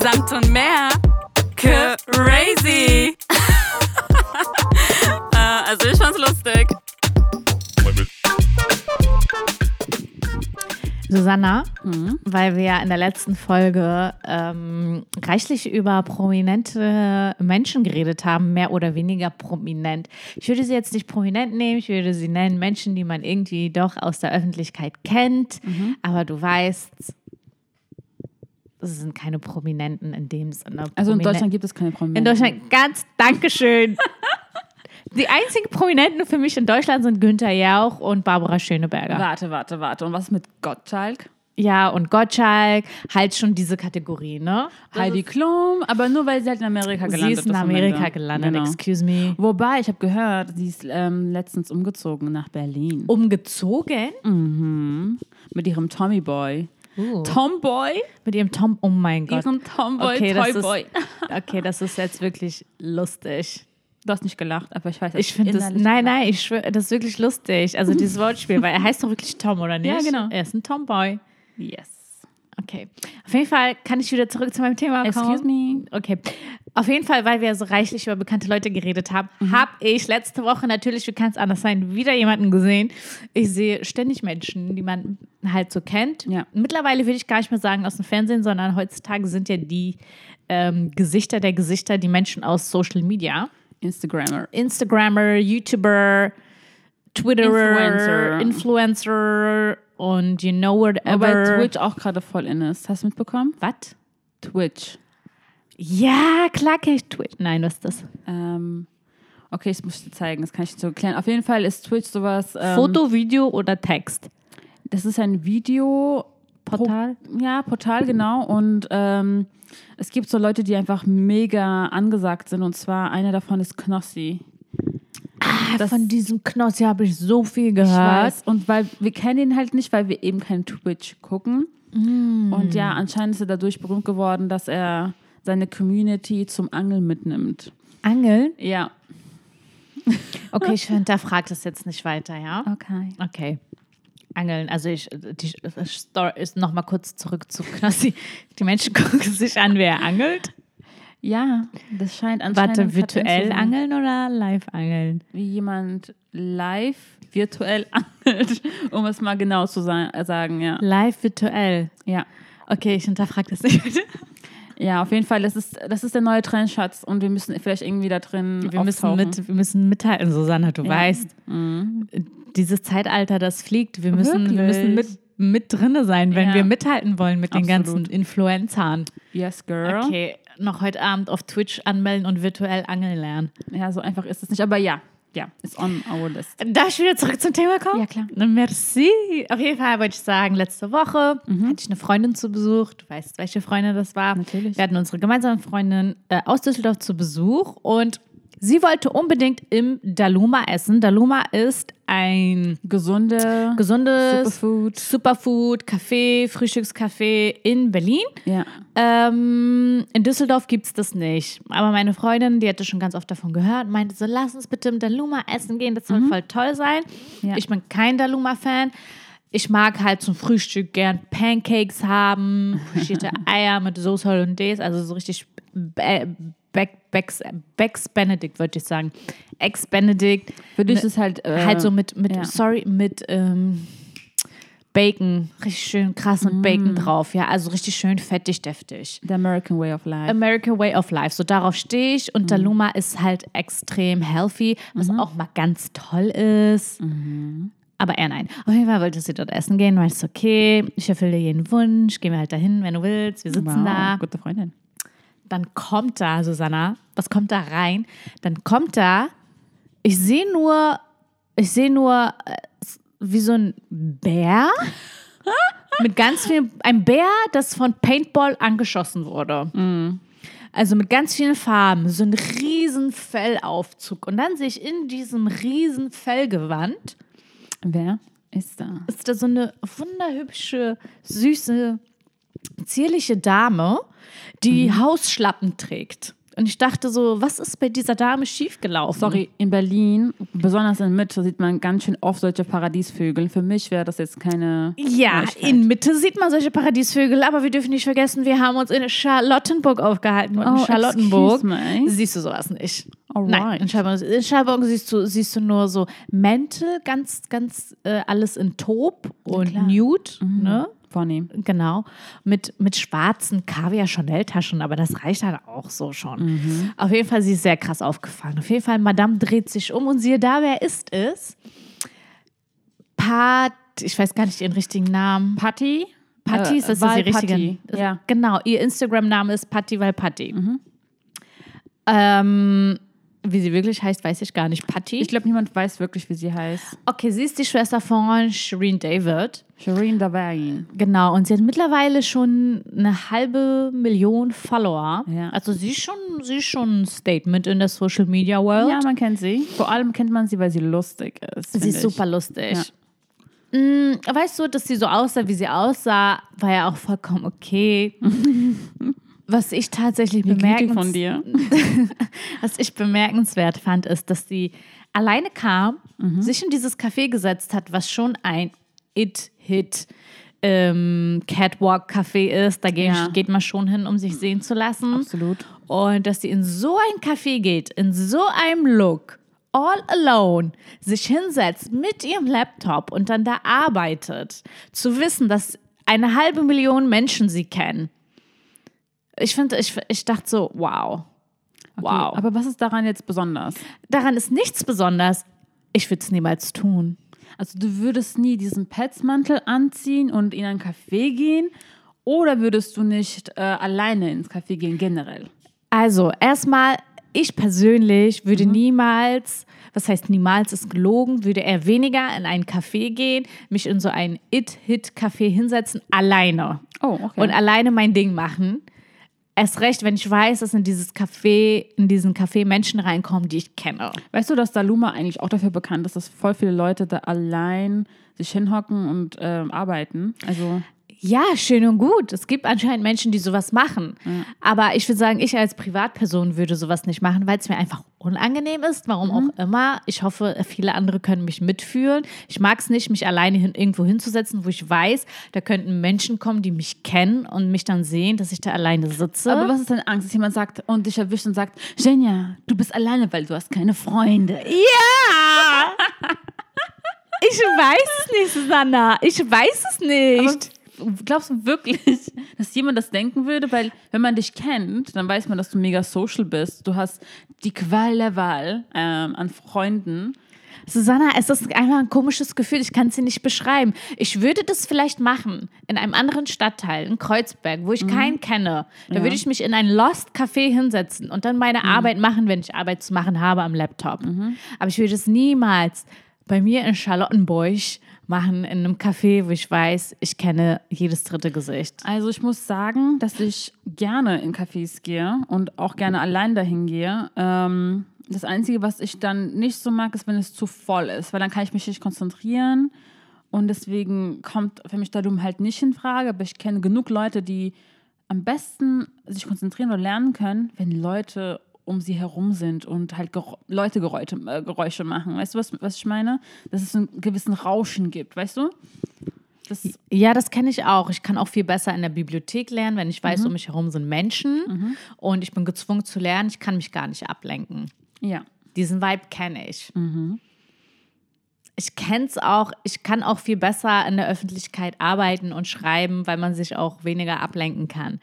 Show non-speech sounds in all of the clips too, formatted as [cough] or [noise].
Samt und mehr. Crazy. äh, [laughs] also ich fand's lustig. Susanna, weil wir ja in der letzten Folge ähm, reichlich über prominente Menschen geredet haben, mehr oder weniger prominent. Ich würde sie jetzt nicht prominent nehmen, ich würde sie nennen Menschen, die man irgendwie doch aus der Öffentlichkeit kennt, aber du weißt, es sind keine Prominenten in dem Sinne. Also in Deutschland gibt es keine Prominenten. In Deutschland, ganz Dankeschön. [laughs] Die einzigen Prominenten für mich in Deutschland sind Günther Jauch und Barbara Schöneberger. Warte, warte, warte. Und was ist mit Gottschalk? Ja, und Gottschalk, halt schon diese Kategorie, ne? Heidi Klum, aber nur weil sie halt in Amerika gelandet Sie ist. ist in am Amerika gelandet, Genau. excuse me. Wobei, ich habe gehört, sie ist ähm, letztens umgezogen nach Berlin. Umgezogen? Mit ihrem Tommy Boy. Uh. Tomboy? Mit ihrem Tom, oh mein Gott. Ihrem Tomboy, Okay, Toyboy. okay, das ist jetzt wirklich lustig. Du hast nicht gelacht, aber ich weiß Ich finde das, nein, nein, ich schwöre, das ist wirklich lustig. Also dieses [laughs] Wortspiel, weil er heißt doch wirklich Tom, oder nicht? Ja, genau. Er ist ein Tomboy. Yes. Okay. Auf jeden Fall kann ich wieder zurück zu meinem Thema kommen. Excuse me. Okay. Auf jeden Fall, weil wir so reichlich über bekannte Leute geredet haben, habe ich letzte Woche natürlich, wie kann es anders sein, wieder jemanden gesehen. Ich sehe ständig Menschen, die man halt so kennt. Ja. Mittlerweile würde ich gar nicht mehr sagen aus dem Fernsehen, sondern heutzutage sind ja die ähm, Gesichter der Gesichter die Menschen aus Social Media. Instagrammer. Instagrammer, YouTuber, Twitterer, Influencer. Influencer und you know whatever. Aber Twitch auch gerade voll in ist. Hast du mitbekommen? Was? Twitch. Ja, klar kenn ich Twitch. Nein, was ist das? Ähm, okay, das muss ich dir zeigen, das kann ich so erklären. Auf jeden Fall ist Twitch sowas. Ähm, Foto, Video oder Text? Das ist ein Video. Portal? Ja, Portal, genau. Und ähm, es gibt so Leute, die einfach mega angesagt sind. Und zwar einer davon ist Knossi. Ah, Von diesem Knossi habe ich so viel Ich gehört. weiß. Und weil wir kennen ihn halt nicht, weil wir eben kein Twitch gucken. Und ja, anscheinend ist er dadurch berühmt geworden, dass er seine Community zum Angeln mitnimmt. Angeln? Ja. Okay, ich hinterfrage das jetzt nicht weiter, ja? Okay. Okay. Angeln, also ich, die Story ist nochmal kurz zurück zu Knossi. Die Menschen gucken sich an, wer angelt. Ja, das scheint anscheinend. Warte, virtuell angeln oder live angeln? Wie jemand live virtuell [laughs] angelt, um es mal genau zu sa sagen, ja. Live virtuell. Ja. Okay, ich hinterfrage das nicht. Ja, auf jeden Fall, das ist, das ist der neue Trend, Schatz. Und wir müssen vielleicht irgendwie da drin Wir müssen, mit, wir müssen mithalten, Susanne, du Ja. weißt. Dieses Zeitalter, das fliegt. Wir müssen, wir müssen mit, mit drinne sein, wenn Ja. wir mithalten wollen mit den Absolut. ganzen Influencern. Yes, girl. Okay, noch heute Abend auf Twitch anmelden und virtuell angeln lernen. Ja, so einfach ist es nicht. Aber ja, ja, ist on our list. Darf ich wieder zurück zum Thema kommen? Ja, klar. Merci. Auf jeden Fall wollte ich sagen, letzte Woche hatte ich eine Freundin zu Besuch. Du weißt, welche Freundin das war. Natürlich. Wir hatten unsere gemeinsame Freundin äh, aus Düsseldorf zu Besuch und sie wollte unbedingt im Daluma essen. Daluma ist ein Gesunde gesundes Superfood. Superfood, Café, Frühstückscafé in Berlin. Ja. Ähm, in Düsseldorf gibt es das nicht. Aber meine Freundin, die hatte schon ganz oft davon gehört, meinte so, lass uns bitte im Daluma essen gehen, das soll voll toll sein. Ja. Ich bin kein Daluma-Fan. Ich mag halt zum Frühstück gern Pancakes haben, frischierte [laughs] Eier mit Soße Hollandaise, also so richtig Be Beck, Becks, Becks Benedict, würde ich sagen. Ex-Benedict. Für dich ist halt. Äh, halt so mit, mit ja. sorry, mit ähm, Bacon, richtig schön krass mit Mm. Bacon drauf, ja, also richtig schön fettig, deftig. The American Way of Life. American Way of Life, so darauf stehe ich und Daluma ist halt extrem healthy, was Mhm. auch mal ganz toll ist. Aber er nein. Auf jeden Fall wollte sie dort essen gehen, weil so, okay, ich erfülle dir jeden Wunsch, gehen wir halt dahin, wenn du willst, wir sitzen da. Gute Freundin. Dann kommt da, Susanna, was kommt da rein? Dann kommt da, ich sehe nur, ich sehe nur äh, wie so ein Bär [laughs] mit ganz viel, ein Bär, das von Paintball angeschossen wurde. Also mit ganz vielen Farben, so ein riesen Fellaufzug. Und dann sehe ich in diesem riesen Fellgewand, Wer ist da? ist da so eine wunderhübsche, süße, zierliche Dame, die Hausschlappen trägt. Und ich dachte so, was ist bei dieser Dame schiefgelaufen? Sorry, in Berlin, besonders in Mitte, sieht man ganz schön oft solche Paradiesvögel. Für mich wäre das jetzt keine. Ja, Neuigkeit. in Mitte sieht man solche Paradiesvögel, aber wir dürfen nicht vergessen, wir haben uns in Charlottenburg aufgehalten. Und in Oh, Charlottenburg excuse me. siehst du sowas nicht. Alright. Nein, in Charlottenburg, in Charlottenburg siehst, du, siehst du nur so Mäntel, ganz, ganz äh, alles in Taub und klar. Nude, ne? Vornehm. Genau, mit, mit schwarzen Kaviar-Chanel-Taschen, aber das reicht halt auch so schon. Auf jeden Fall, sie ist sehr krass aufgefallen. Auf jeden Fall, Madame dreht sich um und siehe da, wer ist es? Pat, ich weiß gar nicht ihren richtigen Namen. Patty? Patti, ist das Patti, ist- Ja. Genau, ihr Instagram-Name ist Patti Valpatti. Ähm, wie sie wirklich heißt, weiß ich gar nicht. Patti? Ich glaube, niemand weiß wirklich, wie sie heißt. okay, sie ist die Schwester von Shireen David. Shireen Davain. Genau, und sie hat mittlerweile schon eine halbe Million Follower. Ja. Also sie ist schon, sie ist schon ein Statement in der Social Media World. Ja, man kennt sie. Vor allem kennt man sie, weil sie lustig ist. sie ist ich. super lustig. Mm, weißt du, dass sie so aussah, wie sie aussah, war ja auch vollkommen okay. [laughs] Was ich tatsächlich Wie bemerkens von dir. [laughs] was ich bemerkenswert fand, ist, dass sie alleine kam, Mhm. sich in dieses Café gesetzt hat, was schon ein It-Hit ähm, Catwalk-Café ist. Da gehen, Ja. geht man schon hin, um sich sehen zu lassen. Absolut. Und dass sie in so ein Café geht, in so einem Look, all alone, sich hinsetzt mit ihrem Laptop und dann da arbeitet, zu wissen, dass eine halbe Million Menschen sie kennen. Ich finde, ich, ich dachte so, wow. Wow. Okay, aber was ist daran jetzt besonders? Daran ist nichts besonders. Ich würde es niemals tun. Also du würdest nie diesen Petsmantel anziehen und in ein Café gehen oder würdest du nicht äh, alleine ins Café gehen generell? Also, erstmal, ich persönlich würde niemals, was heißt niemals, ist gelogen, würde eher weniger in ein Café gehen, mich in so ein It-Hit-Café hinsetzen, alleine. Oh, okay. Und alleine mein Ding machen. Erst recht, wenn ich weiß, dass in dieses Café, in diesen Café Menschen reinkommen, die ich kenne. weißt du, dass Daluma eigentlich auch dafür bekannt ist, dass voll viele Leute da allein sich hinhocken und ähm, arbeiten? Also Ja, schön und gut. Es gibt anscheinend Menschen, die sowas machen. Aber ich würde sagen, ich als Privatperson würde sowas nicht machen, weil es mir einfach unangenehm ist, warum auch immer. Ich hoffe, viele andere können mich mitfühlen. Ich mag es nicht, mich alleine hin, irgendwo hinzusetzen, wo ich weiß, da könnten Menschen kommen, die mich kennen und mich dann sehen, dass ich da alleine sitze. Aber was ist deine Angst, dass jemand sagt und dich erwischt und sagt, Jenja, du bist alleine, weil du hast keine Freunde. ja! ich weiß es nicht, Susanna. Ich weiß es nicht. Glaubst du wirklich, [laughs] dass jemand das denken würde? Weil wenn man dich kennt, dann weiß man, dass du mega social bist. Du hast die Qual der Wahl ähm, an Freunden. Susanna, es ist einfach ein komisches Gefühl. Ich kann es dir nicht beschreiben. Ich würde das vielleicht machen in einem anderen Stadtteil, in Kreuzberg, wo ich keinen kenne. Da Ja. würde ich mich in ein Lost Café hinsetzen und dann meine Arbeit machen, wenn ich Arbeit zu machen habe am Laptop. Aber ich würde es niemals bei mir in Charlottenburg machen, in einem Café, wo ich weiß, ich kenne jedes dritte Gesicht. Also ich muss sagen, dass ich gerne in Cafés gehe und auch gerne allein dahin gehe. Ähm, das Einzige, was ich dann nicht so mag, ist, wenn es zu voll ist, weil dann kann ich mich nicht konzentrieren. Und deswegen kommt für mich Dalum halt nicht in Frage. Aber ich kenne genug Leute, die am besten sich konzentrieren oder lernen können, wenn Leute um sie herum sind und halt Gero Leute Geräusche, äh, Geräusche machen. Weißt du, was, was ich meine? Dass es einen gewissen Rauschen gibt, weißt du? Das, Ja, das kenne ich auch. Ich kann auch viel besser in der Bibliothek lernen, wenn ich weiß, um mich herum sind Menschen und ich bin gezwungen zu lernen. Ich kann mich gar nicht ablenken. ja. Diesen Vibe kenne ich. Ich kenne es auch, ich kann auch viel besser in der Öffentlichkeit arbeiten und schreiben, weil man sich auch weniger ablenken kann.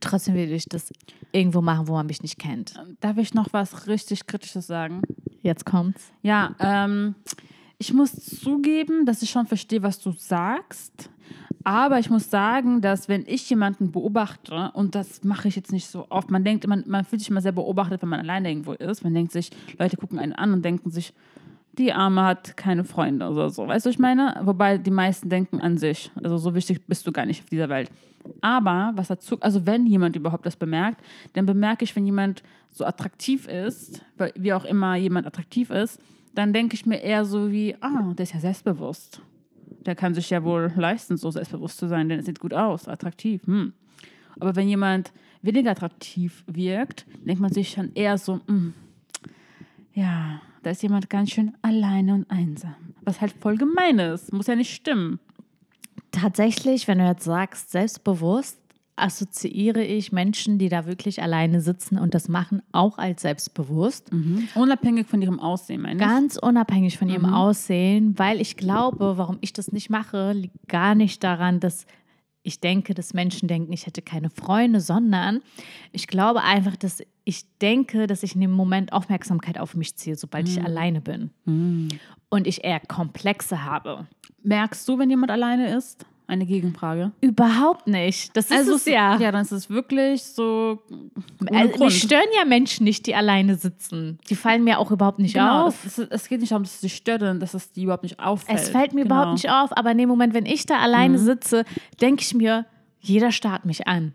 Trotzdem will ich das irgendwo machen, wo man mich nicht kennt. Darf ich noch was richtig Kritisches sagen? Jetzt kommt's. Ja, ähm, ich muss zugeben, dass ich schon verstehe, was du sagst. Aber ich muss sagen, dass wenn ich jemanden beobachte, und das mache ich jetzt nicht so oft, man denkt, man, man fühlt sich immer sehr beobachtet, wenn man alleine irgendwo ist. Man denkt sich, Leute gucken einen an und denken sich, die Arme hat keine Freunde oder so. Weißt du, ich meine? Wobei die meisten denken an sich. Also so wichtig bist du gar nicht auf dieser Welt. Aber was dazu, also wenn jemand überhaupt das bemerkt, dann bemerke ich, wenn jemand so attraktiv ist, wie auch immer jemand attraktiv ist, dann denke ich mir eher so wie, ah, der ist ja selbstbewusst. Der kann sich ja wohl leisten, so selbstbewusst zu sein, denn es sieht gut aus, attraktiv. Hm. Aber wenn jemand weniger attraktiv wirkt, denkt man sich schon eher so, "Mm, ja, da ist jemand ganz schön alleine und einsam. Was halt voll gemein ist. Muss ja nicht stimmen. Tatsächlich, wenn du jetzt sagst, selbstbewusst, assoziiere ich Menschen, die da wirklich alleine sitzen und das machen, auch als selbstbewusst. Unabhängig von ihrem Aussehen, meine ich. Ganz unabhängig von ihrem Aussehen, weil ich glaube, warum ich das nicht mache, liegt gar nicht daran, dass ich denke, dass Menschen denken, ich hätte keine Freunde, sondern ich glaube einfach, dass ich denke, dass ich in dem Moment Aufmerksamkeit auf mich ziehe, sobald ich alleine bin. Und ich eher Komplexe habe. Merkst du, wenn jemand alleine ist? Eine Gegenfrage. Überhaupt nicht. Das ist Also es ja. Ja, dann ist es wirklich so. Also, mich stören ja Menschen nicht, die alleine sitzen. Die fallen mir auch überhaupt nicht Genau, auf. ist, es geht nicht darum, dass sie stört, sondern dass es die überhaupt nicht auffällt. Es fällt mir genau. überhaupt nicht auf, aber in dem Moment, wenn ich da alleine Mhm. sitze, denke ich mir, jeder starrt mich an.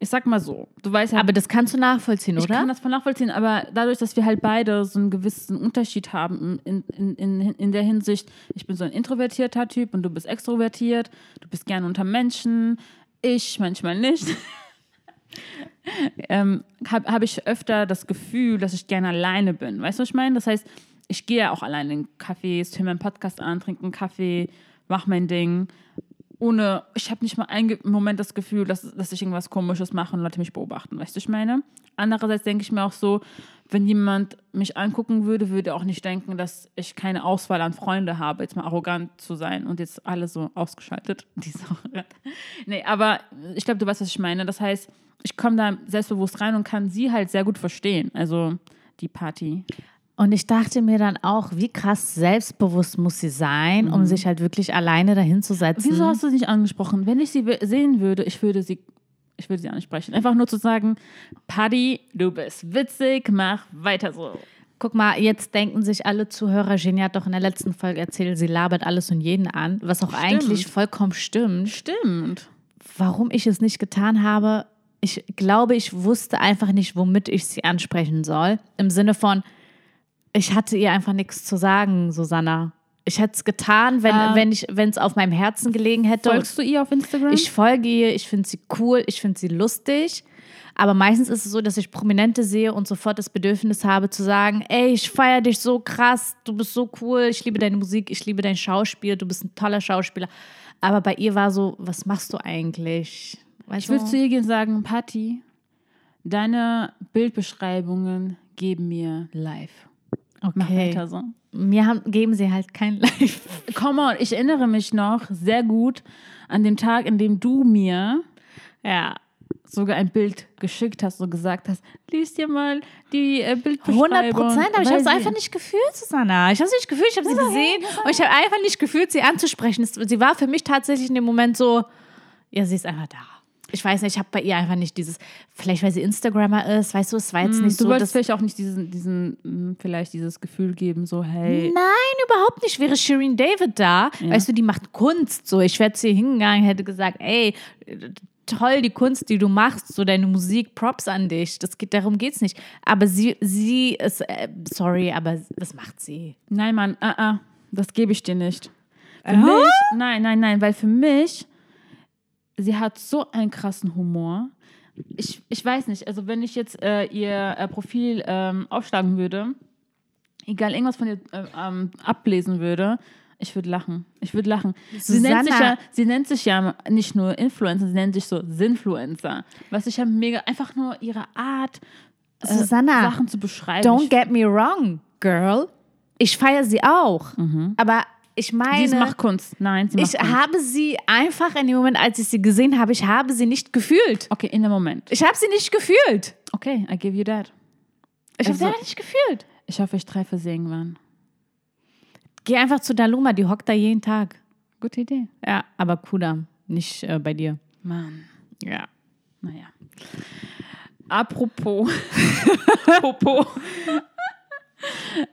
Ich sag mal so, du weißt ja, Aber das kannst du nachvollziehen, ich oder? kann das voll nachvollziehen, aber dadurch, dass wir halt beide so einen gewissen Unterschied haben in, in, in, in der Hinsicht, ich bin so ein introvertierter Typ und du bist extrovertiert, du bist gerne unter Menschen, ich manchmal nicht. [laughs] ähm, habe hab ich öfter das Gefühl, dass ich gerne alleine bin. Weißt du, was ich meine? Das heißt, ich gehe ja auch alleine in Cafés, höre meinen Podcast an, trinke einen Kaffee, mach mein Ding. Ohne, ich habe nicht mal einen Moment das Gefühl, dass, dass ich irgendwas Komisches mache und Leute mich beobachten. Weißt du, was ich meine? Andererseits denke ich mir auch so, wenn jemand mich angucken würde, würde er auch nicht denken, dass ich keine Auswahl an Freunde habe, jetzt mal arrogant zu sein und jetzt alle so ausgeschaltet. [laughs] Die so arrogant. nee, aber ich glaube, du weißt, was ich meine. Das heißt, ich komme da selbstbewusst rein und kann sie halt sehr gut verstehen. Also die Party. Und ich dachte mir dann auch, wie krass selbstbewusst muss sie sein, um sich halt wirklich alleine dahin zu setzen. Wieso hast du sie nicht angesprochen? Wenn ich sie sehen würde, ich würde sie, ich würde sie ansprechen. Einfach nur zu sagen, Paddy, du bist witzig, mach weiter so. Guck mal, jetzt denken sich alle Zuhörer, Jenny hat doch in der letzten Folge erzählt, sie labert alles und jeden an, was auch eigentlich vollkommen stimmt. Stimmt. Warum ich es nicht getan habe, ich glaube, ich wusste einfach nicht, womit ich sie ansprechen soll. Im Sinne von, ich hatte ihr einfach nichts zu sagen, Susanna. Ich hätte es getan, wenn Ähm, wenn ich wenn es auf meinem Herzen gelegen hätte. Folgst du ihr auf Instagram? Ich folge ihr, ich finde sie cool, ich finde sie lustig. Aber meistens ist es so, dass ich Prominente sehe und sofort das Bedürfnis habe zu sagen, ey, ich feiere dich so krass, du bist so cool, ich liebe deine Musik, ich liebe dein Schauspiel, du bist ein toller Schauspieler. Aber bei ihr war so, was machst du eigentlich? Weißt ich würde du? zu ihr gehen und sagen, Patti, deine Bildbeschreibungen geben mir live. Mach okay. weiter so. Mir haben, geben sie halt kein [laughs] Live. Come on, ich erinnere mich noch sehr gut an den Tag, in dem du mir Ja. sogar ein Bild geschickt hast und gesagt hast, lies dir mal die äh, Bildbeschreibung. 100 Prozent, aber ich habe es einfach nicht gefühlt, Susanna. Ich habe es nicht gefühlt, ich habe sie gesehen und ich habe einfach nicht gefühlt, sie anzusprechen. Sie war für mich tatsächlich in dem Moment so, ja, sie ist einfach da. Ich weiß nicht, ich habe bei ihr einfach nicht dieses, vielleicht weil sie Instagrammer ist, weißt du, es war jetzt nicht Du so, wolltest dass, vielleicht auch nicht diesen, diesen, mh, vielleicht dieses Gefühl geben, so, hey, Nein, überhaupt nicht. Wäre Shireen David da, weißt du, die macht Kunst. So, ich wäre zu ihr hingegangen, hätte gesagt, ey, toll die Kunst, die du machst, so deine Musik, Props an dich. Das geht, darum geht's nicht. Aber sie, sie ist, äh, sorry, aber was macht sie? nein, Mann, ah, ah, das gebe ich dir nicht. Für mich, nein, nein, nein, weil für mich, sie hat so einen krassen Humor. Ich, ich weiß nicht, also wenn ich jetzt äh, ihr äh, Profil ähm, aufschlagen würde, egal irgendwas von ihr äh, ähm, ablesen würde, ich würde lachen. Ich würde lachen. Sie nennt, sich ja, sie nennt sich ja nicht nur Influencer, sie nennt sich so Sinfluencer. Was ich ja mega, einfach nur ihre Art, äh, Susanna, Sachen zu beschreiben. Don't get me wrong, girl. Ich feiere sie auch. Aber ich meine, Sie macht Kunst. Nein, sie macht ich Kunst. habe sie einfach in dem Moment, als ich sie gesehen habe, ich habe sie nicht gefühlt. Okay, in dem Moment. Ich habe sie nicht gefühlt. Okay, I give you that. Ich habe Also- sie einfach nicht gefühlt. Ich hoffe, ich treffe sie irgendwann. Geh einfach zu Daluma, die hockt da jeden Tag. Gute Idee. Ja, aber Kudam, nicht äh, bei dir. Mann, Ja. naja. Apropos. [laughs] Popo.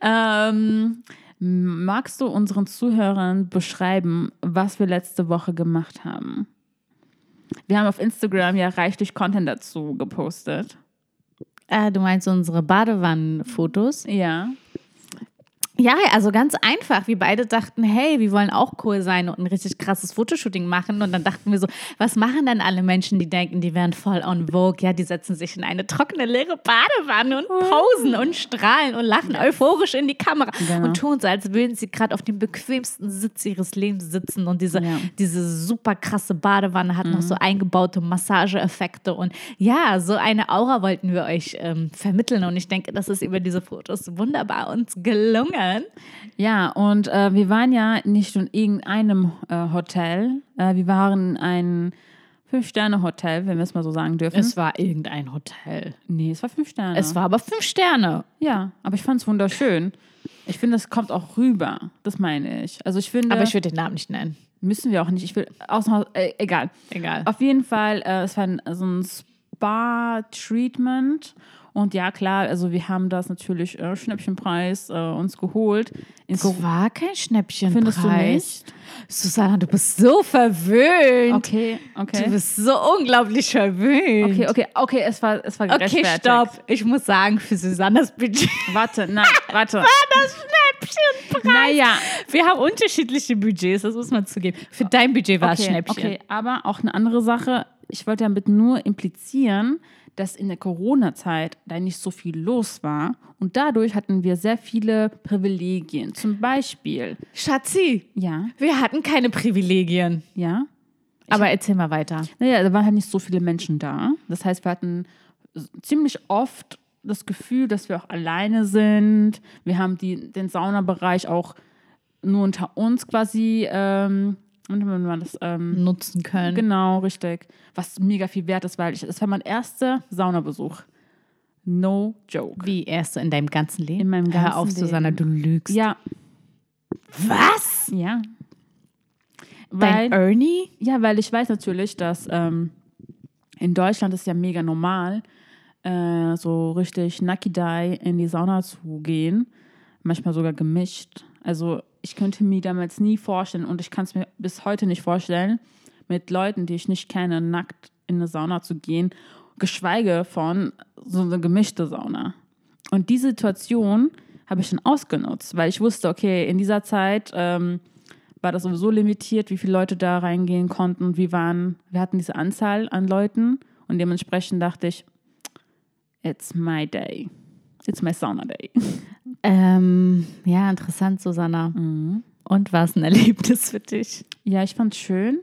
ähm, magst du unseren Zuhörern beschreiben, was wir letzte Woche gemacht haben? Wir haben auf Instagram ja reichlich Content dazu gepostet. Äh, du meinst unsere Badewannenfotos? Ja. Ja, also ganz einfach. Wir beide dachten, hey, wir wollen auch cool sein und ein richtig krasses Fotoshooting machen. Und dann dachten wir so, was machen dann alle Menschen, die denken, die wären voll on Vogue? Ja, die setzen sich in eine trockene, leere Badewanne und posen und strahlen und lachen euphorisch in die Kamera Genau. und tun so, als würden sie gerade auf dem bequemsten Sitz ihres Lebens sitzen. Und diese, Ja. Mhm. diese super krasse Badewanne hat noch so eingebaute Massageeffekte. Und ja, so eine Aura wollten wir euch ähm, vermitteln. Und ich denke, das ist über diese Fotos wunderbar uns gelungen. Ja, und äh, wir waren ja nicht in irgendeinem äh, Hotel. Äh, wir waren ein Fünf-Sterne-Hotel, wenn wir es mal so sagen dürfen. Es war irgendein Hotel. nee, es war fünf Sterne. Es war aber fünf Sterne. ja, aber ich fand es wunderschön. Ich finde, das kommt auch rüber. Das meine ich. Also ich finde, Aber ich würde den Namen nicht nennen. müssen wir auch nicht. Ich will außer, äh, egal. Egal. Auf jeden Fall, äh, es war ein, so ein Spa-Treatment. Und ja, klar, also wir haben das natürlich äh, Schnäppchenpreis äh, uns geholt. Es war kein Schnäppchenpreis. Findest du nicht? Susanna, du bist so verwöhnt. Okay, okay. Du bist so unglaublich verwöhnt. Okay, okay, okay, es war, es war Okay, gerechtfertigt. stopp. Ich muss sagen, für Susannas Budget Warte, nein, [laughs] warte. das Schnäppchenpreis. Naja, Wir haben unterschiedliche Budgets, das muss man zugeben. Für dein Budget war es okay, Schnäppchen. okay, aber auch eine andere Sache. Ich wollte damit nur implizieren, dass in der Corona-Zeit da nicht so viel los war. Und dadurch hatten wir sehr viele Privilegien. Zum Beispiel, Schatzi, ja, wir hatten keine Privilegien. ja, Aber erzähl mal weiter. Naja, da waren halt nicht so viele Menschen da. Das heißt, wir hatten ziemlich oft das Gefühl, dass wir auch alleine sind. Wir haben die, den Saunabereich auch nur unter uns quasi, ähm, wie nennt man das? Ähm, Nutzen können. genau, richtig. Was mega viel wert ist, weil ich, es war mein erster Saunabesuch. No joke. Wie erst in deinem ganzen Leben? In meinem Hör ganzen auf, Susanna, Leben. du lügst. Ja, Was? ja. Dein Weil, Ernie? Ja, weil ich weiß natürlich, dass ähm, in Deutschland ist ja mega normal, äh, so richtig Nakidai in die Sauna zu gehen. Manchmal sogar gemischt. Also ich könnte mir damals nie vorstellen und ich kann es mir bis heute nicht vorstellen, mit Leuten, die ich nicht kenne, nackt in eine Sauna zu gehen, geschweige von so eine gemischte Sauna. Und die Situation habe ich dann ausgenutzt, weil ich wusste, okay, in dieser Zeit ähm, war das sowieso limitiert, wie viele Leute da reingehen konnten und wir waren, wir hatten diese Anzahl an Leuten und dementsprechend dachte ich, it's my day. It's my sauna day. [laughs] Ähm, ja, interessant, Susanna. Mhm. Und war es ein Erlebnis für dich? Ja, ich fand's schön.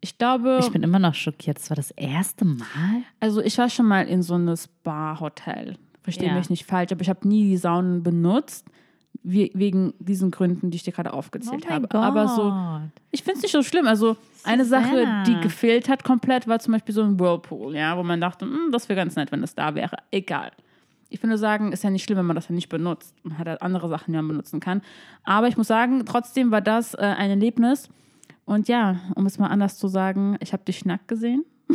Ich glaube, Ich bin immer noch schockiert. Das war das erste Mal. also ich war schon mal in so einem Spa-Hotel. Verstehe Ja. mich nicht falsch, aber ich habe nie die Saunen benutzt, wie, wegen diesen Gründen, die ich dir gerade aufgezählt habe. Aber so, ich finde es nicht so schlimm. Also eine Sache, die gefehlt hat komplett, war zum Beispiel so ein Whirlpool, ja, wo man dachte, "Hm, das wäre ganz nett, wenn das da wäre. Egal. Ich würde sagen, ist ja nicht schlimm, wenn man das ja nicht benutzt. Man hat halt andere Sachen, die man benutzen kann. Aber ich muss sagen, trotzdem war das äh, ein Erlebnis. Und ja, um es mal anders zu sagen, ich habe dich nackt gesehen. [laughs]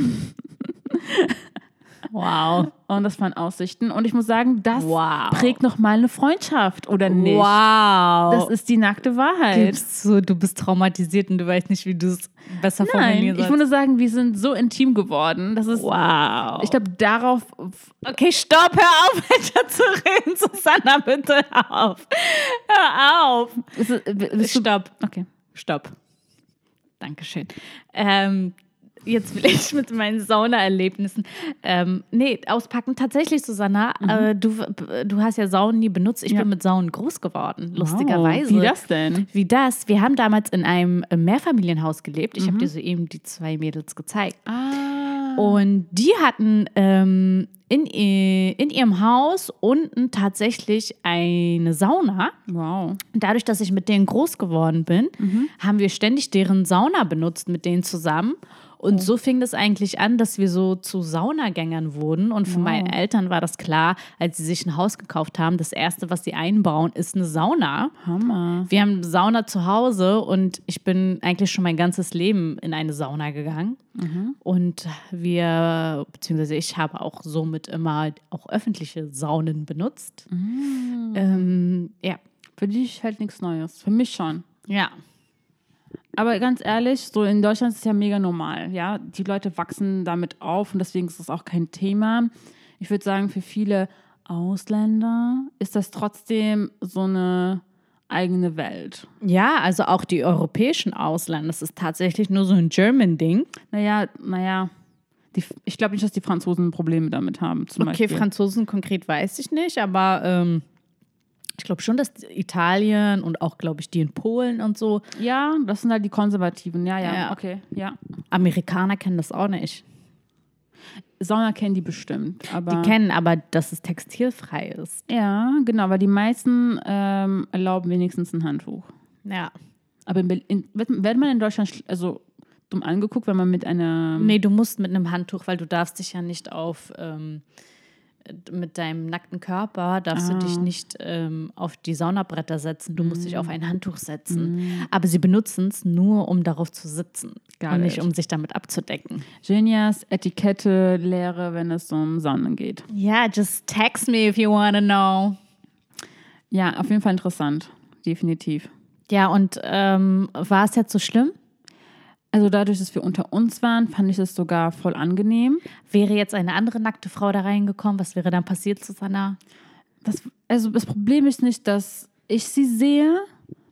Wow. Und das waren Aussichten. Und ich muss sagen, das Wow. prägt nochmal eine Freundschaft, oder nicht? Wow. Das ist die nackte Wahrheit. Gibst du, bist traumatisiert und du weißt nicht, wie du es besser Nein, formulieren ich sollst. würde sagen, wir sind so intim geworden. Das ist, wow. ich glaube, darauf, okay, stopp, hör auf, [laughs] weiter zu reden. Susanna, bitte hör auf. Hör auf. ist, bist du, Stopp. okay. Stopp. Dankeschön. Ähm, jetzt [laughs] will ich mit meinen Saunaerlebnissen. Ähm, nee, auspacken. Tatsächlich, Susanna, äh, du, du hast ja Saunen nie benutzt. Ich Ja. bin mit Saunen groß geworden, lustigerweise. Wow, wie das denn? Wie das? Wir haben damals in einem Mehrfamilienhaus gelebt. Ich habe Mhm. dir soeben die zwei Mädels gezeigt. Ah. Und die hatten ähm, in, in ihrem Haus unten tatsächlich eine Sauna. Wow. Dadurch, dass ich mit denen groß geworden bin, Mhm. haben wir ständig deren Sauna benutzt mit denen zusammen. Und so fing das eigentlich an, dass wir so zu Saunagängern wurden. Und für meinen Eltern war das klar, als sie sich ein Haus gekauft haben, das Erste, was sie einbauen, ist eine Sauna. Hammer. Wir haben eine Sauna zu Hause und ich bin eigentlich schon mein ganzes Leben in eine Sauna gegangen. Mhm. Und wir, beziehungsweise ich habe auch somit immer auch öffentliche Saunen benutzt. Mhm. Ähm, ja. Für dich halt nichts Neues. Für mich schon. Ja. Aber ganz ehrlich, so in Deutschland ist es ja mega normal. Ja, die Leute wachsen damit auf und deswegen ist es auch kein Thema. Ich würde sagen, für viele Ausländer ist das trotzdem so eine eigene Welt. Ja, also auch die europäischen Ausländer. Das ist tatsächlich nur so ein German-Ding. Naja, naja. Die, ich glaube nicht, dass die Franzosen Probleme damit haben. Okay, Beispiel. Franzosen konkret weiß ich nicht, aber ähm, ich glaube schon, dass Italien und auch, glaube ich, die in Polen und so, Ja, das sind halt die Konservativen. Ja, ja, Ja. okay, ja. Amerikaner kennen das auch nicht. Sommer kennen die bestimmt. Aber Die kennen aber, dass es textilfrei ist. Ja, genau, weil die meisten ähm, erlauben wenigstens ein Handtuch. Ja. Aber in, in, wird, man in Deutschland schl- also dumm angeguckt, wenn man mit einer. Nee, du musst mit einem Handtuch, weil du darfst dich ja nicht auf ähm, mit deinem nackten Körper darfst du dich nicht ähm, auf die Saunabretter setzen. Du musst dich auf ein Handtuch setzen. Aber sie benutzen es nur, um darauf zu sitzen Got und nicht um sich damit abzudecken. Genias Etikette Lehre, wenn es um Sonnen geht. Ja, just text me if you want to know. Ja, auf jeden Fall interessant. Definitiv. Ja, und ähm, war es jetzt so schlimm? Also dadurch, dass wir unter uns waren, fand ich es sogar voll angenehm. Wäre jetzt eine andere nackte Frau da reingekommen, was wäre dann passiert, Susanna? Das, also das Problem ist nicht, dass ich sie sehe.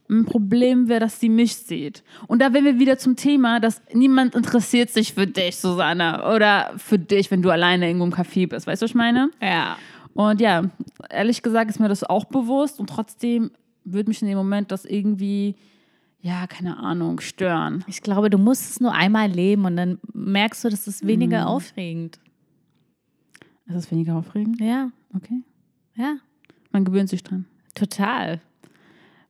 Ein Problem wäre, dass sie mich sieht. Und da wären wir wieder zum Thema, dass niemand interessiert sich für dich, Susanna. Oder für dich, wenn du alleine irgendwo im Café bist. Weißt du, was ich meine? Ja. Und ja, ehrlich gesagt ist mir das auch bewusst. Und trotzdem würde mich in dem Moment das irgendwie, ja, keine Ahnung, stören. Ich glaube, du musst es nur einmal leben und dann merkst du, das ist weniger aufregend. Ist das weniger aufregend? Ja, Okay. ja, Man gewöhnt sich dran. total.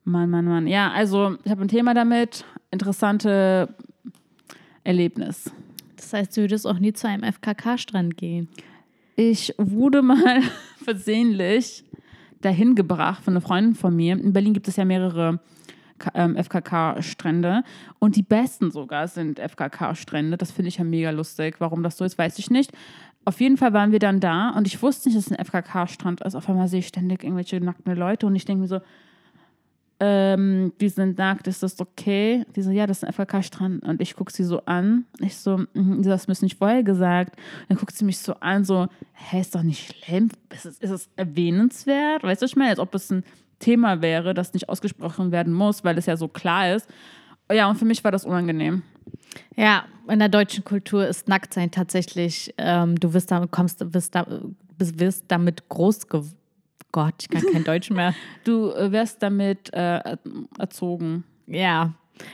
Mann, Mann, Mann. Ja, also ich habe ein Thema damit. Interessante Erlebnis. Das heißt, du würdest auch nie zu einem FKK-Strand gehen. Ich wurde mal [laughs] versehentlich dahin gebracht von einer Freundin von mir. In Berlin gibt es ja mehrere FKK-Strände und die besten sogar sind FKK-Strände. Das finde ich ja mega lustig. Warum das so ist, weiß ich nicht. Auf jeden Fall waren wir dann da und ich wusste nicht, dass es ein FKK-Strand ist. Auf einmal sehe ich ständig irgendwelche nackten Leute und ich denke mir so, ähm, die sind nackt, ist das okay? Die so, ja, das ist ein FKK-Strand. Und ich gucke sie so an. Ich so, mhm, das müssen nicht vorher gesagt. Dann guckt sie mich so an, so, hä, ist doch nicht schlimm. Ist es, erwähnenswert? Weißt du, ich meine, als ob es ein Thema wäre, das nicht ausgesprochen werden muss, weil es ja so klar ist. Ja, und für mich war das unangenehm. Ja, in der deutschen Kultur ist Nacktsein tatsächlich, ähm, du wirst damit, kommst, wirst, da, wirst damit groß ge Gott, ich kann kein Deutsch mehr. [laughs] Du äh, wärst damit äh, erzogen. Ja,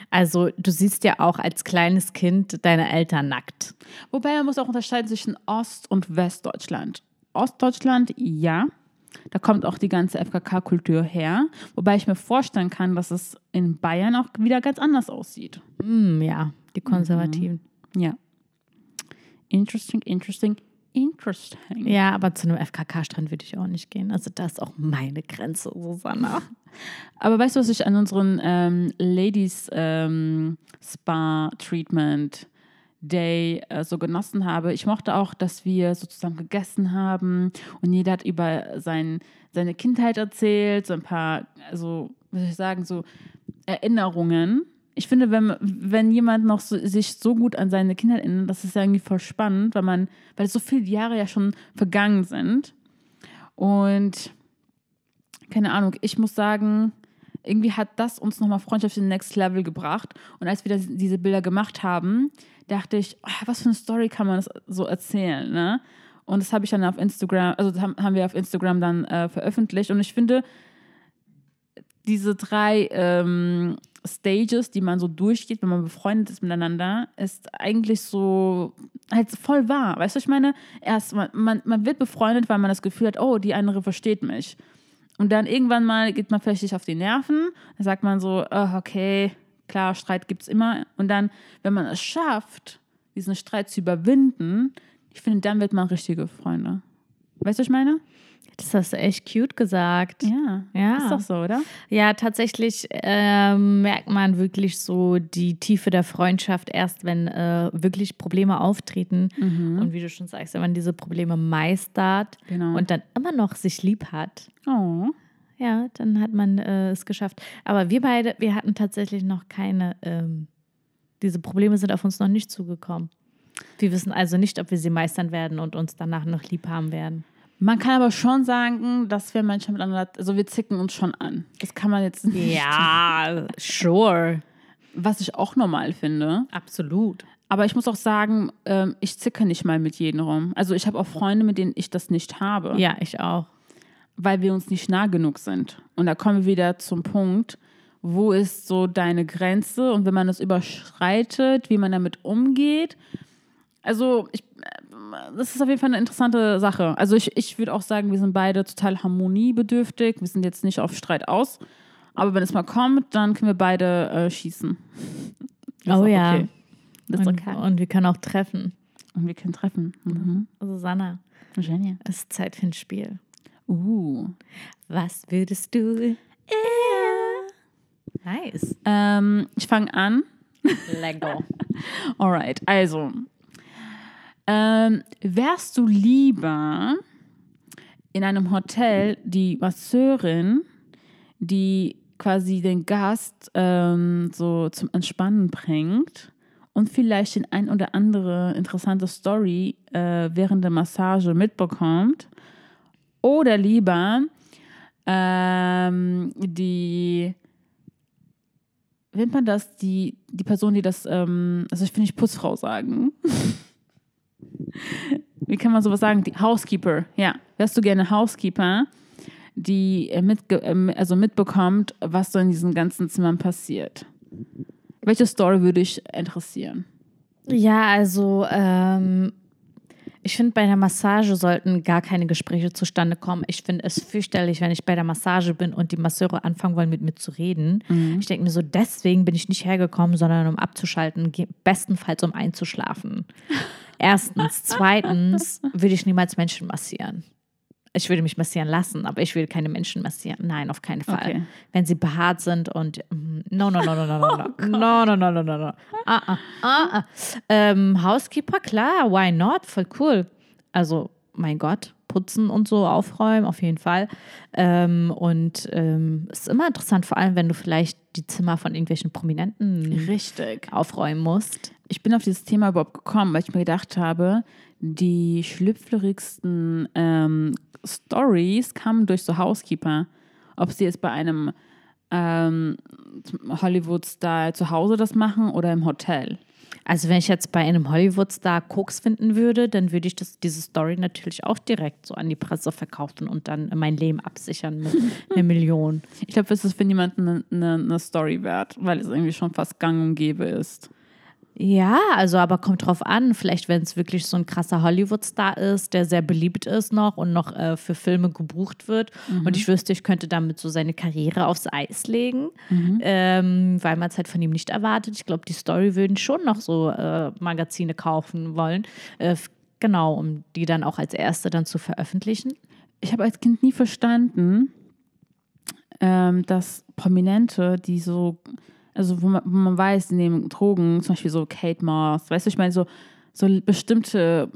also du siehst ja auch als kleines Kind deine Eltern nackt. Wobei man muss auch unterscheiden zwischen Ost- und Westdeutschland. Ostdeutschland, ja. Da kommt auch die ganze FKK-Kultur her. Wobei ich mir vorstellen kann, dass es in Bayern auch wieder ganz anders aussieht. Hm, ja, die Konservativen. Ja. Interesting, interesting, interesting. Ja, aber zu einem FKK-Strand würde ich auch nicht gehen. Also das ist auch meine Grenze, Susanna. Aber weißt du, was ich an unseren ähm, Ladies ähm, Day äh, so genossen habe? Ich mochte auch, dass wir so zusammen gegessen haben und jeder hat über sein, seine Kindheit erzählt, so ein paar, also, was soll ich sagen, so Erinnerungen. Ich finde, wenn, wenn jemand noch so, sich so gut an seine Kindheit erinnert, das ist ja irgendwie voll spannend, weil man, weil so viele Jahre ja schon vergangen sind. Und keine Ahnung, ich muss sagen, irgendwie hat das uns nochmal Freundschaft in den Next Level gebracht. Und als wir das, diese Bilder gemacht haben, dachte ich, oh, was für eine Story kann man so erzählen, ne? Und das habe ich dann auf Instagram, also haben, wir auf Instagram dann äh, veröffentlicht. Und ich finde, diese drei ähm, Stages, die man so durchgeht, wenn man befreundet ist miteinander, ist eigentlich so halt voll wahr. Weißt du, ich meine, erst man, man, man wird befreundet, weil man das Gefühl hat, oh, die andere versteht mich. Und dann irgendwann mal geht man vielleicht sich auf die Nerven, dann sagt man so, oh, okay, klar, Streit gibt es immer. Und dann, wenn man es schafft, diesen Streit zu überwinden, ich finde, dann wird man richtige Freunde. Weißt du, was ich meine? Das hast du echt cute gesagt. Ja. Ja. Ist doch so, oder? Ja, tatsächlich ähm, merkt man wirklich so die Tiefe der Freundschaft erst, wenn äh, wirklich Probleme auftreten. Und wie du schon sagst, wenn man diese Probleme meistert Genau. und dann immer noch sich lieb hat, Oh. Ja, dann hat man äh, es geschafft. Aber wir beide, wir hatten tatsächlich noch keine, ähm, diese Probleme sind auf uns noch nicht zugekommen. Wir wissen also nicht, ob wir sie meistern werden und uns danach noch lieb haben werden. Man kann aber schon sagen, dass wir manchmal miteinander, also wir zicken uns schon an. Das kann man jetzt nicht. Ja, [laughs] sure. Was ich auch normal finde. Absolut. Aber ich muss auch sagen, ähm, ich zicke nicht mal mit jedem rum. Also ich habe auch Freunde, mit denen ich das nicht habe, Ja, ich auch. Weil wir uns nicht nah genug sind. Und da kommen wir wieder zum Punkt, wo ist so deine Grenze und wenn man das überschreitet, wie man damit umgeht. Also ich, das ist auf jeden Fall eine interessante Sache. Also ich, ich würde auch sagen, wir sind beide total harmoniebedürftig. Wir sind jetzt nicht auf Streit aus. Aber wenn es mal kommt, dann können wir beide äh, schießen. Das [laughs] Oh ja. Okay. Das Und, okay. und wir können auch treffen. Und wir können treffen. Mhm. Susanna, Genial. es ist Zeit für ein Spiel. Uh. Was würdest du? Nice. Ähm, ich fange an. [laughs] Lego. Alright, also. Ähm, wärst du lieber in einem Hotel die Masseurin, die quasi den Gast ähm, so zum Entspannen bringt und vielleicht den ein oder andere interessante Story äh, während der Massage mitbekommt? Oder lieber ähm, die nennt man das, die, die Person, die das, ähm, also ich will nicht Putzfrau sagen. [laughs] Wie kann man sowas sagen? Die Housekeeper, ja. Wärst du gerne Housekeeper, die äh, mitge ähm, also mitbekommt, was so in diesen ganzen Zimmern passiert? Welche Story würde dich interessieren? Ja, also ähm, ich finde, bei der Massage sollten gar keine Gespräche zustande kommen. Ich finde es fürchterlich, wenn ich bei der Massage bin und die Masseure anfangen wollen, mit mir zu reden. Ich denke mir so, deswegen bin ich nicht hergekommen, sondern um abzuschalten, bestenfalls um einzuschlafen. [laughs] Erstens. Zweitens würde ich niemals Menschen massieren ich würde mich massieren lassen, aber ich will keine Menschen massieren. Nein, auf keinen Fall. Okay. Wenn sie behaart sind und mm, no, no, no, no, no, no, [laughs] oh no, no, no, no, no, no. Ah, ah, ah, ah. Ähm, Housekeeper, klar, why not? Voll cool. Also, mein Gott, putzen und so, aufräumen, auf jeden Fall. Ähm, und ähm, ist immer interessant, vor allem, wenn du vielleicht die Zimmer von irgendwelchen Prominenten Richtig. aufräumen musst. Ich bin auf dieses Thema überhaupt gekommen, weil ich mir gedacht habe, die schlüpfrigsten ähm, Stories kamen durch so Housekeeper. Ob sie jetzt bei einem ähm, Hollywood-Star zu Hause das machen oder im Hotel. Also wenn ich jetzt bei einem Hollywood-Star Koks finden würde, dann würde ich das, diese Story natürlich auch direkt so an die Presse verkaufen und dann mein Leben absichern mit [laughs] einer Million. Ich glaube, das ist für niemanden eine, eine, eine Story wert, weil es irgendwie schon fast gang und gäbe ist. Ja, also aber kommt drauf an. Vielleicht, wenn es wirklich so ein krasser Hollywood-Star ist, der sehr beliebt ist noch und noch äh, für Filme gebucht wird. Und ich wüsste, ich könnte damit so seine Karriere aufs Eis legen, ähm, weil man es halt von ihm nicht erwartet. Ich glaube, die Story würden schon noch so äh, Magazine kaufen wollen. Äh, genau, um die dann auch als erste dann zu veröffentlichen. Ich habe als Kind nie verstanden, ähm, dass Prominente, die so, also wo man, wo man weiß, die nehmen Drogen, zum Beispiel so Kate Moss, weißt du, ich meine, so, so bestimmte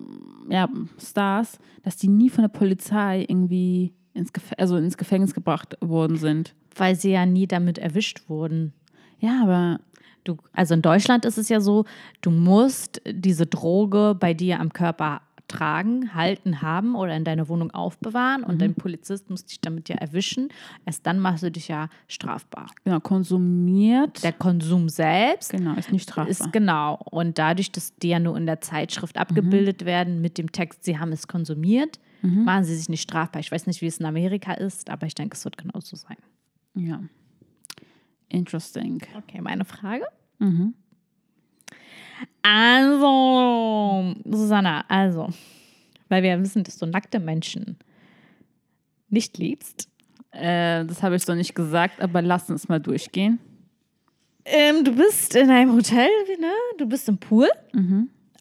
ja, Stars, dass die nie von der Polizei irgendwie ins, Gef also ins Gefängnis gebracht worden sind. Weil sie ja nie damit erwischt wurden. Ja, aber Du, also in Deutschland ist es ja so, du musst diese Droge bei dir am Körper tragen, halten, haben oder in deiner Wohnung aufbewahren und dein Polizist muss dich damit ja erwischen. Erst dann machst du dich ja strafbar. genau, konsumiert, Der Konsum selbst genau, ist nicht strafbar. ist genau. Und dadurch, dass die ja nur in der Zeitschrift abgebildet werden mit dem Text, sie haben es konsumiert, machen sie sich nicht strafbar. Ich weiß nicht, wie es in Amerika ist, aber ich denke, es wird genauso sein. ja. Interesting. Okay, meine Frage. Also, Susanna, also, weil wir wissen, dass du nackte Menschen nicht liebst. Äh, das habe ich so nicht gesagt, aber lass uns mal durchgehen. Ähm, du bist in einem Hotel, ne? Du bist im Pool.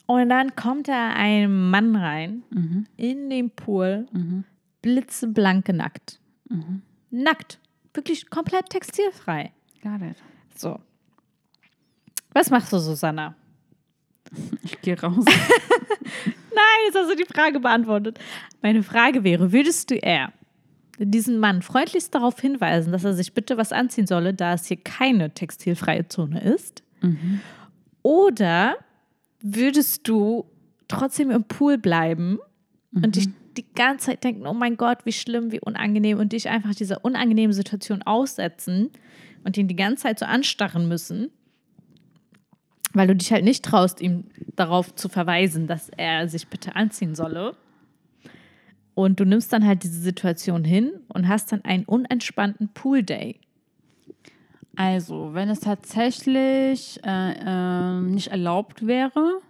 Und dann kommt da ein Mann rein in den Pool, blitzeblank nackt. Nackt. Wirklich komplett textilfrei. Got it. So. Was machst du, Susanna? [laughs] Ich gehe raus. [laughs] Nein, jetzt hast du die Frage beantwortet. Meine Frage wäre, würdest du eher diesen Mann freundlichst darauf hinweisen, dass er sich bitte was anziehen solle, da es hier keine textilfreie Zone ist? Oder würdest du trotzdem im Pool bleiben und dich die ganze Zeit denken, oh mein Gott, wie schlimm, wie unangenehm und dich einfach dieser unangenehmen Situation aussetzen und ihn die ganze Zeit so anstarren müssen, weil du dich halt nicht traust, ihm darauf zu verweisen, dass er sich bitte anziehen solle. Und du nimmst dann halt diese Situation hin und hast dann einen unentspannten Pool-Day. Also, wenn es tatsächlich äh, ähm, nicht erlaubt wäre,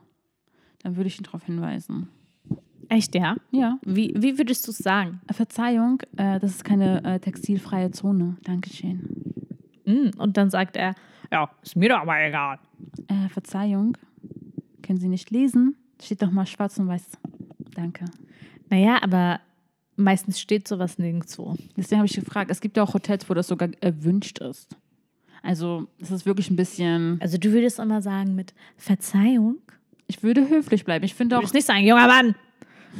dann würde ich ihn darauf hinweisen. Echt, ja? Ja. Wie, wie würdest du es sagen? Äh, Verzeihung, äh, das ist keine äh, textilfreie Zone. Dankeschön. Mm, Und dann sagt er, ja, ist mir doch aber egal. Äh, Verzeihung, können Sie nicht lesen? Steht doch mal schwarz und weiß. Danke. Naja, aber meistens steht sowas nirgendwo. Deswegen habe ich gefragt. Es gibt ja auch Hotels, wo das sogar erwünscht ist. Also, es ist wirklich ein bisschen. Also du würdest immer sagen mit Verzeihung. Ich würde höflich bleiben. Ich finde Du auch. würdest nicht sagen, junger Mann,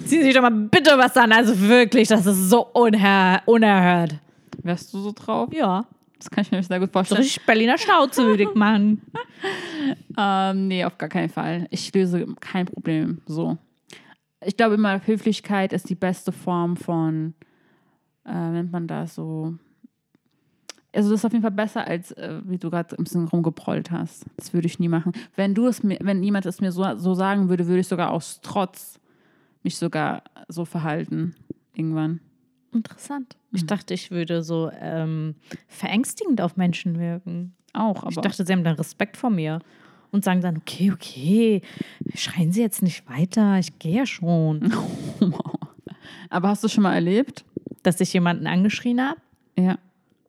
ziehen Sie sich doch mal bitte was an. Also wirklich, das ist so unerhört. Wärst du so drauf? Ja, Das kann ich mir sehr gut vorstellen. richtig Berliner Schnauze würde ich machen. [laughs] Ähm, nee, auf gar keinen Fall. Ich löse kein Problem so. Ich glaube immer, Höflichkeit ist die beste Form von, äh, nennt man das so. Also das ist auf jeden Fall besser, als äh, wie du gerade ein bisschen rumgeprollt hast. Das würde ich nie machen. Wenn du es mir, wenn jemand es mir so, so sagen würde, würde ich sogar aus Trotz mich sogar so verhalten. Irgendwann. Interessant. Ich dachte, ich würde so ähm, verängstigend auf Menschen wirken. Auch, aber Ich dachte, sie haben dann Respekt vor mir und sagen dann, okay, okay, schreien Sie jetzt nicht weiter, ich gehe ja schon. [laughs] aber hast du schon mal erlebt? Dass ich jemanden angeschrien habe? Ja.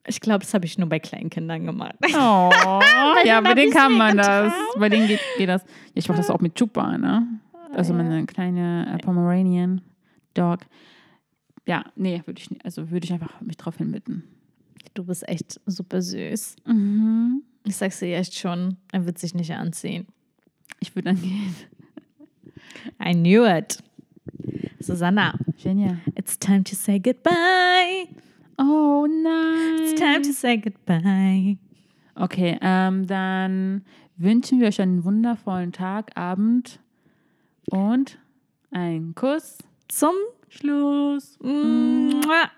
Ich glaube, das habe ich nur bei Kleinkindern gemacht. Oh, [laughs] ja, bei denen kann man das. Bei denen geht, geht das. Ja, ich mache das auch mit Chupa, ne? Also meine kleine äh, Pomeranian Dog. Ja, nee, würde ich. Also würde ich einfach mich drauf hinbitten. Du bist echt super süß. Mhm. Ich sag's dir echt schon, er wird sich nicht anziehen. Ich würde dann gehen. [laughs] I knew it. Susanna, Genial. it's time to say goodbye. Oh It's time nein. to say goodbye. Okay, ähm, dann wünschen wir euch einen wundervollen Tag, Abend und einen Kuss. Zum Schluss. Mua.